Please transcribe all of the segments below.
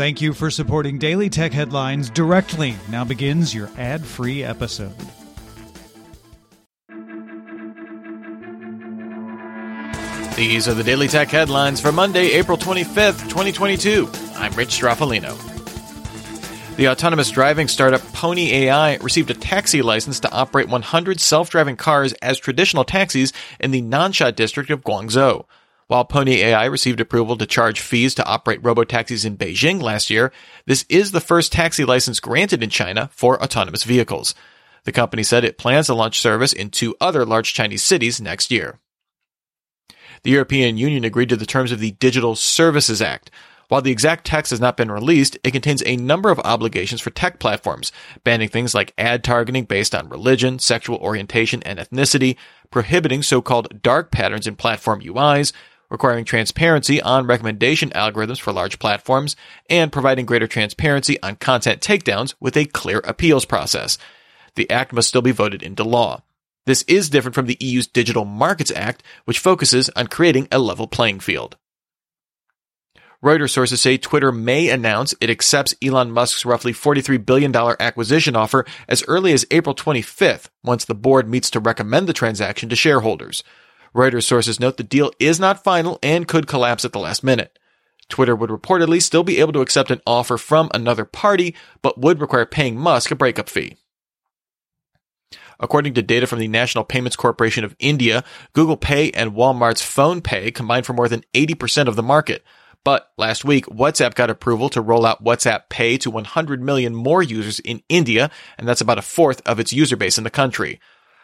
Thank you for supporting Daily Tech Headlines directly. Now begins your ad free episode. These are the Daily Tech Headlines for Monday, April 25th, 2022. I'm Rich Stroffolino. The autonomous driving startup Pony AI received a taxi license to operate 100 self-driving cars as traditional taxis in the Nansha district of Guangzhou. While Pony AI received approval to charge fees to operate robotaxis in Beijing last year, this is the first taxi license granted in China for autonomous vehicles. The company said it plans to launch service in two other large Chinese cities next year. The European Union agreed to the terms of the Digital Services Act. While the exact text has not been released, it contains a number of obligations for tech platforms, banning things like ad targeting based on religion, sexual orientation, and ethnicity, prohibiting so-called dark patterns in platform UIs, requiring transparency on recommendation algorithms for large platforms, and providing greater transparency on content takedowns with a clear appeals process. The act must still be voted into law. This is different from the EU's Digital Markets Act, which focuses on creating a level playing field. Reuters sources say Twitter may announce it accepts Elon Musk's roughly $43 billion acquisition offer as early as April 25th, once the board meets to recommend the transaction to shareholders. Reuters sources note the deal is not final and could collapse at the last minute. Twitter would reportedly still be able to accept an offer from another party, but would require paying Musk a breakup fee. According to data from the National Payments Corporation of India, Google Pay and Walmart's PhonePe combined for more than 80% of the market. But last week, WhatsApp got approval to roll out WhatsApp Pay to 100 million more users in India, and that's about a fourth of its user base in the country.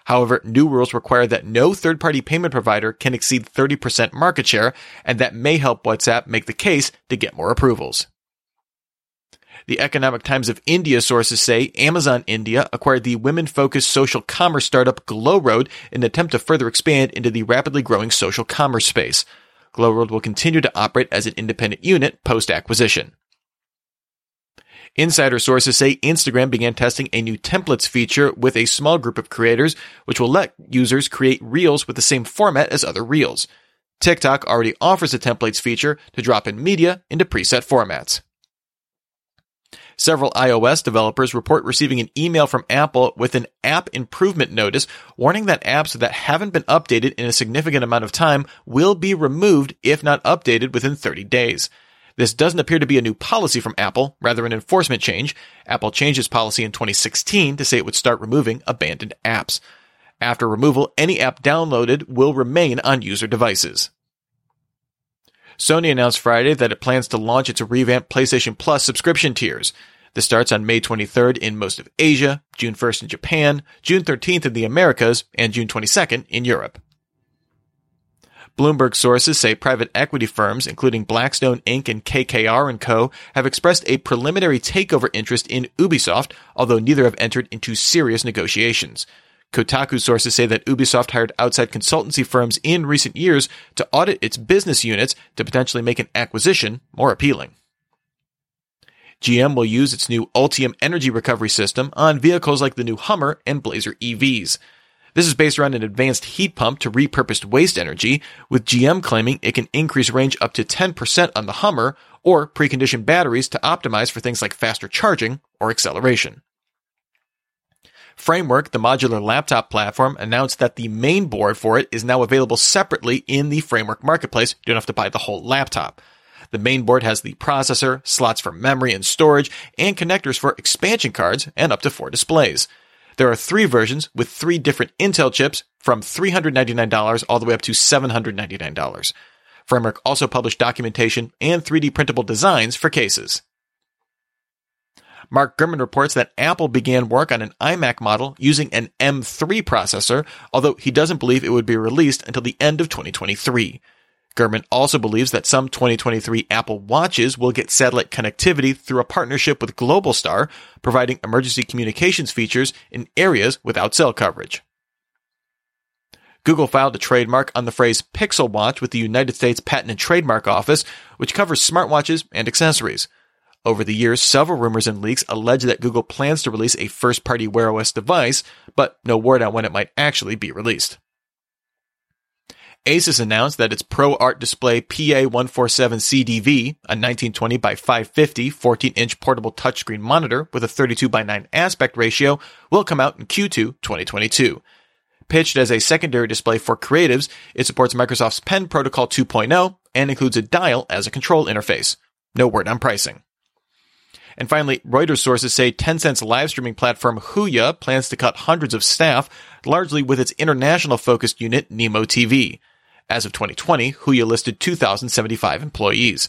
However, new rules require that no third-party payment provider can exceed 30% market share, and that may help WhatsApp make the case to get more approvals. The Economic Times of India sources say Amazon India acquired the women-focused social commerce startup Glowroad in an attempt to further expand into the rapidly growing social commerce space. Glowroad will continue to operate as an independent unit post-acquisition. Insider sources say Instagram began testing a new templates feature with a small group of creators, which will let users create reels with the same format as other reels. TikTok already offers a templates feature to drop in media into preset formats. Several iOS developers report receiving an email from Apple with an app improvement notice warning that apps that haven't been updated in a significant amount of time will be removed if not updated within 30 days. This doesn't appear to be a new policy from Apple, rather an enforcement change. Apple changed its policy in 2016 to say it would start removing abandoned apps. After removal, any app downloaded will remain on user devices. Sony announced Friday that it plans to launch its revamped PlayStation Plus subscription tiers. This starts on May 23rd in most of Asia, June 1st in Japan, June 13th in the Americas, and June 22nd in Europe. Bloomberg sources say private equity firms, including Blackstone Inc. and KKR & Co., have expressed a preliminary takeover interest in Ubisoft, although neither have entered into serious negotiations. Kotaku sources say that Ubisoft hired outside consultancy firms in recent years to audit its business units to potentially make an acquisition more appealing. GM will use its new Ultium energy recovery system on vehicles like the new Hummer and Blazer EVs. This is based around an advanced heat pump to repurposed waste energy, with GM claiming it can increase range up to 10% on the Hummer or precondition batteries to optimize for things like faster charging or acceleration. Framework, the modular laptop platform, announced that the main board for it is now available separately in the Framework marketplace. You don't have to buy the whole laptop. The main board has the processor, slots for memory and storage, and connectors for expansion cards and up to four displays. There are three versions with three different Intel chips from $399 all the way up to $799. Framework also published documentation and 3D printable designs for cases. Mark Gurman reports that Apple began work on an iMac model using an M3 processor, although he doesn't believe it would be released until the end of 2023. Gurman also believes that some 2023 Apple Watches will get satellite connectivity through a partnership with Globalstar, providing emergency communications features in areas without cell coverage. Google filed a trademark on the phrase Pixel Watch with the United States Patent and Trademark Office, which covers smartwatches and accessories. Over the years, several rumors and leaks allege that Google plans to release a first party Wear OS device, but no word on when it might actually be released. Asus announced that its ProArt Display PA147CDV, a 1920 by 550 14-inch portable touchscreen monitor with a 32 by 9 aspect ratio, will come out in Q2 2022. Pitched as a secondary display for creatives, it supports Microsoft's Pen Protocol 2.0 and includes a dial as a control interface. No word on pricing. And finally, Reuters sources say Tencent's live streaming platform Huya plans to cut hundreds of staff, largely with its international focused unit Nimo TV. As of 2020, Huya listed 2,075 employees.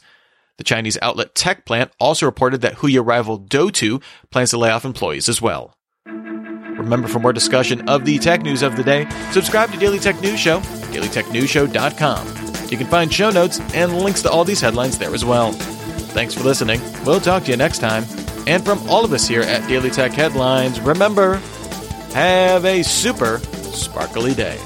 The Chinese outlet Tech Plant also reported that Huya rival Douyu plans to lay off employees as well. Remember, for more discussion of the tech news of the day, subscribe to Daily Tech News Show, dailytechnewsshow.com. You can find show notes and links to all these headlines there as well. Thanks for listening. We'll talk to you next time. And from all of us here at Daily Tech Headlines, remember, have a super sparkly day.